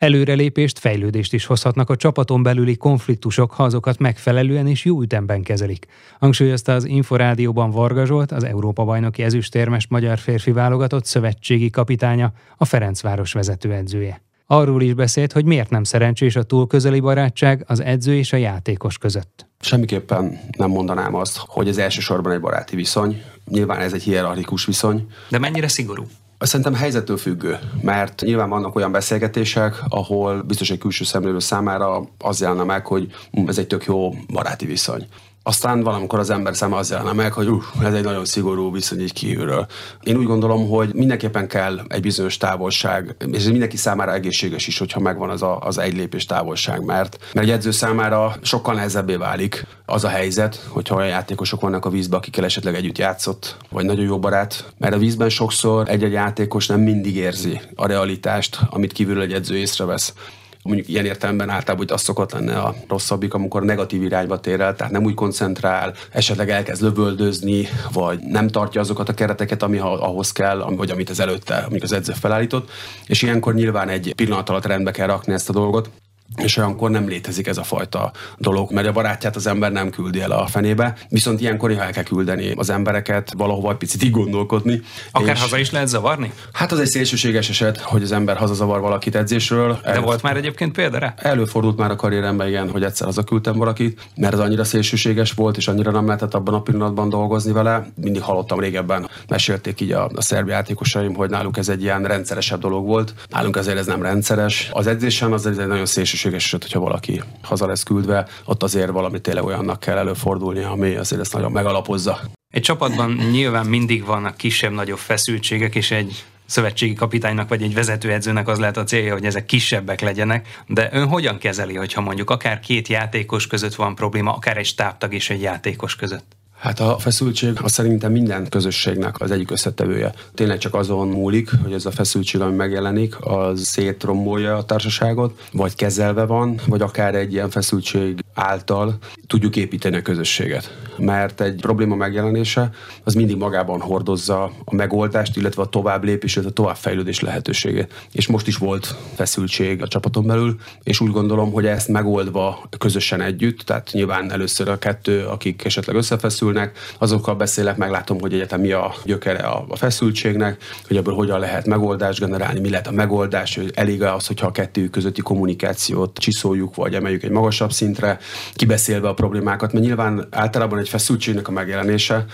Előrelépést, fejlődést is hozhatnak a csapaton belüli konfliktusok, ha azokat megfelelően és jó ütemben kezelik. Hangsúlyozta az Inforádióban Varga Zsolt, az Európa-bajnoki ezüstérmes magyar férfi válogatott szövetségi kapitánya, a Ferencváros vezetőedzője. Arról is beszélt, hogy miért nem szerencsés a túl közeli barátság az edző és a játékos között. Semmiképpen nem mondanám azt, hogy ez elsősorban egy baráti viszony. Nyilván ez egy hierarchikus viszony. De mennyire szigorú? Szerintem helyzettől függő, mert nyilván vannak olyan beszélgetések, ahol biztos egy külső szemlélő számára az jelenne meg, hogy ez egy tök jó baráti viszony. Aztán valamikor az ember száma az jelenne meg, hogy uh, ez egy nagyon szigorú viszony így kívülről. Én úgy gondolom, hogy mindenképpen kell egy bizonyos távolság, és ez mindenki számára egészséges is, hogyha megvan az a, az egy lépés távolság, mert, mert egy edző számára sokkal nehezebbé válik az a helyzet, hogyha olyan játékosok vannak a vízben, akikkel esetleg együtt játszott, vagy nagyon jó barát, mert a vízben sokszor egy-egy játékos nem mindig érzi a realitást, amit kívülről egy edző észrevesz mondjuk ilyen értelemben általában hogy az szokott lenne a rosszabbik, amikor negatív irányba tér el, tehát nem úgy koncentrál, esetleg elkezd lövöldözni, vagy nem tartja azokat a kereteket, ami ahhoz kell, vagy amit az előtte, amik az edző felállított, és ilyenkor nyilván egy pillanat alatt rendbe kell rakni ezt a dolgot és olyankor nem létezik ez a fajta dolog, mert a barátját az ember nem küldi el a fenébe, viszont ilyenkor el kell küldeni az embereket, valahova egy picit így gondolkodni. Akár és haza is lehet zavarni? Hát az egy szélsőséges eset, hogy az ember hazazavar valakit edzésről. De El... volt már egyébként példára? Előfordult már a karrieremben, igen, hogy egyszer hazaküldtem valakit, mert az annyira szélsőséges volt, és annyira nem lehetett abban a pillanatban dolgozni vele. Mindig hallottam régebben, mesélték így a, a szerb játékosaim, hogy náluk ez egy ilyen rendszeresebb dolog volt. Nálunk azért ez nem rendszeres. Az edzésen az egy nagyon szélsőséges szükséges eset, hogyha valaki haza lesz küldve, ott azért valami tényleg olyannak kell előfordulni, ami azért ezt nagyon megalapozza. Egy csapatban nyilván mindig vannak kisebb-nagyobb feszültségek, és egy szövetségi kapitánynak vagy egy vezetőedzőnek az lehet a célja, hogy ezek kisebbek legyenek, de ön hogyan kezeli, hogyha mondjuk akár két játékos között van probléma, akár egy stábtag és egy játékos között? Hát a feszültség az szerintem minden közösségnek az egyik összetevője. Tényleg csak azon múlik, hogy ez a feszültség, ami megjelenik, az szétrombolja a társaságot, vagy kezelve van, vagy akár egy ilyen feszültség által tudjuk építeni a közösséget. Mert egy probléma megjelenése az mindig magában hordozza a megoldást, illetve a tovább lépés, a továbbfejlődés lehetőségét. És most is volt feszültség a csapaton belül, és úgy gondolom, hogy ezt megoldva közösen együtt, tehát nyilván először a kettő, akik esetleg összefeszül, feszülnek, azokkal beszélek, meglátom, hogy egyetem mi a gyökere a, feszültségnek, hogy ebből hogyan lehet megoldást generálni, mi lehet a megoldás, hogy elég az, hogyha a kettő közötti kommunikációt csiszoljuk, vagy emeljük egy magasabb szintre, kibeszélve a problémákat, mert nyilván általában egy feszültségnek a megjelenése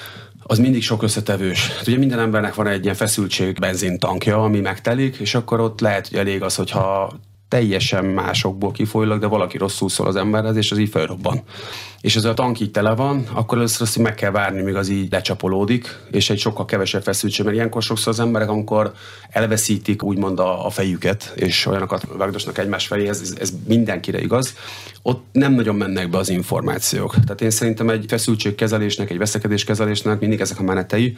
az mindig sok összetevős. Hát ugye minden embernek van egy ilyen feszültség benzintankja, ami megtelik, és akkor ott lehet, hogy elég az, hogyha teljesen másokból kifolyólag, de valaki rosszul szól az emberhez, és az így felrobban és ez a tank így tele van, akkor először azt meg kell várni, míg az így lecsapolódik, és egy sokkal kevesebb feszültség, mert ilyenkor sokszor az emberek, amikor elveszítik úgymond a, a fejüket, és olyanokat vágdosnak egymás felé, ez, ez mindenkire igaz, ott nem nagyon mennek be az információk. Tehát én szerintem egy feszültségkezelésnek, egy veszekedéskezelésnek mindig ezek a menetei,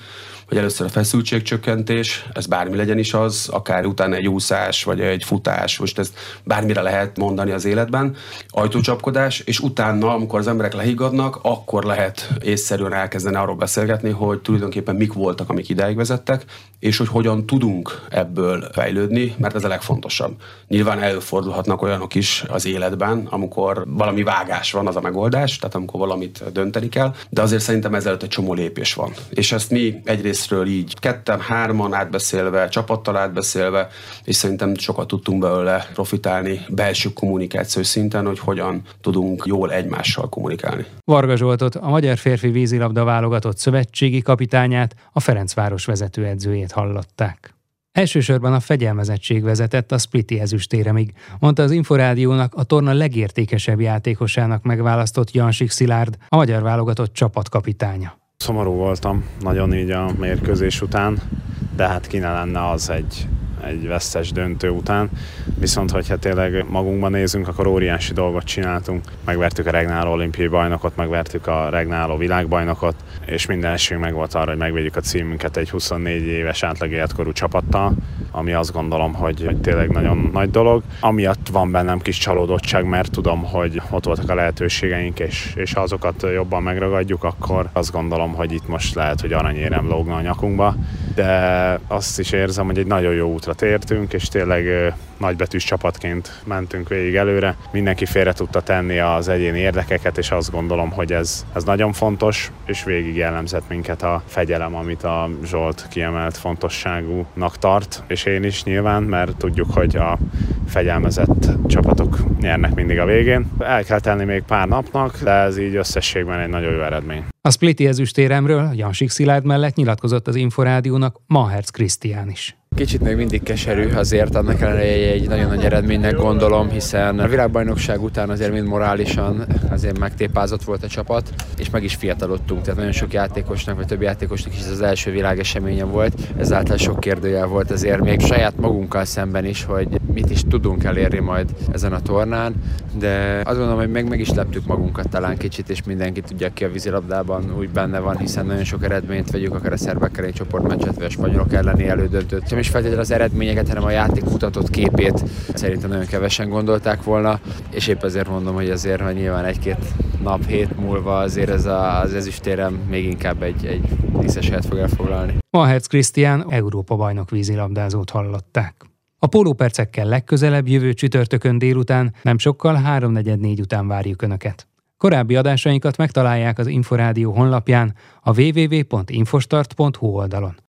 hogy először a feszültségcsökkentés, ez bármi legyen is az, akár utána egy úszás, vagy egy futás, most ezt bármire lehet mondani az életben, ajtócsapkodás, és utána, amikor az emberek lehiggadnak, akkor lehet észszerűen elkezdeni arról beszélgetni, hogy tulajdonképpen mik voltak, amik ideig vezettek, és hogy hogyan tudunk ebből fejlődni, mert ez a legfontosabb. Nyilván előfordulhatnak olyanok is az életben, amikor valami vágás van, az a megoldás, tehát amikor valamit dönteni kell, de azért szerintem ezelőtt egy csomó lépés van. És ezt mi egyrésztről így ketten, hárman átbeszélve, csapattal átbeszélve, és szerintem sokat tudtunk belőle profitálni belső kommunikációs szinten, hogy hogyan tudunk jól egymással kommunikálni kommunikálni. Varga Zsoltot, a magyar férfi vízilabda válogatott szövetségi kapitányát, a Ferencváros vezetőedzőjét hallották. Elsősorban a fegyelmezettség vezetett a Spliti ezüstéremig, mondta az Inforádiónak a torna legértékesebb játékosának megválasztott Jansik Szilárd, a magyar válogatott csapatkapitánya. Szomorú voltam nagyon így a mérkőzés után, de hát ki ne lenne az egy egy vesztes döntő után. Viszont, hogyha tényleg magunkban nézünk, akkor óriási dolgot csináltunk. Megvertük a regnáló olimpiai bajnokot, megvertük a regnáló világbajnokot, és minden esélyünk meg volt arra, hogy megvédjük a címünket egy 24 éves átlag életkorú csapattal, ami azt gondolom, hogy, tényleg nagyon nagy dolog. Amiatt van bennem kis csalódottság, mert tudom, hogy ott voltak a lehetőségeink, és, és ha azokat jobban megragadjuk, akkor azt gondolom, hogy itt most lehet, hogy aranyérem lógna a nyakunkba, de azt is érzem, hogy egy nagyon jó útra tértünk, és tényleg nagybetűs csapatként mentünk végig előre. Mindenki félre tudta tenni az egyéni érdekeket, és azt gondolom, hogy ez, ez nagyon fontos, és végig jellemzett minket a fegyelem, amit a Zsolt kiemelt fontosságúnak tart, és én is nyilván, mert tudjuk, hogy a fegyelmezett csapatok nyernek mindig a végén. El kell tenni még pár napnak, de ez így összességben egy nagyon jó eredmény. A Spliti ezüstéremről Jansik Szilárd mellett nyilatkozott az Inforádiónak Maherz Krisztián is. Kicsit még mindig keserű azért, annak ellenére egy nagyon nagy eredménynek gondolom, hiszen a világbajnokság után azért mind morálisan azért megtépázott volt a csapat, és meg is fiatalodtunk, tehát nagyon sok játékosnak, vagy több játékosnak is az első világeseménye volt, ezáltal sok kérdőjel volt azért még saját magunkkal szemben is, hogy mit is tudunk elérni majd ezen a tornán, de azt gondolom, hogy meg, meg is leptük magunkat talán kicsit, és mindenki tudja, ki a vízilabdában úgy benne van, hiszen nagyon sok eredményt vegyük, akár a szerbekkel egy csoportmeccset, vagy a spanyolok elleni elődöntőt. Nem is feltétlenül az eredményeket, hanem a játék mutatott képét szerintem nagyon kevesen gondolták volna, és épp ezért mondom, hogy azért, hogy nyilván egy-két nap, hét múlva azért ez a, az ezüstérem még inkább egy, egy díszes helyet fog elfoglalni. Maherz Krisztián Európa bajnok vízilabdázót hallották. A pólópercekkel legközelebb jövő csütörtökön délután, nem sokkal 3.44 után várjuk Önöket. Korábbi adásainkat megtalálják az Inforádió honlapján, a www.infostart.hu oldalon.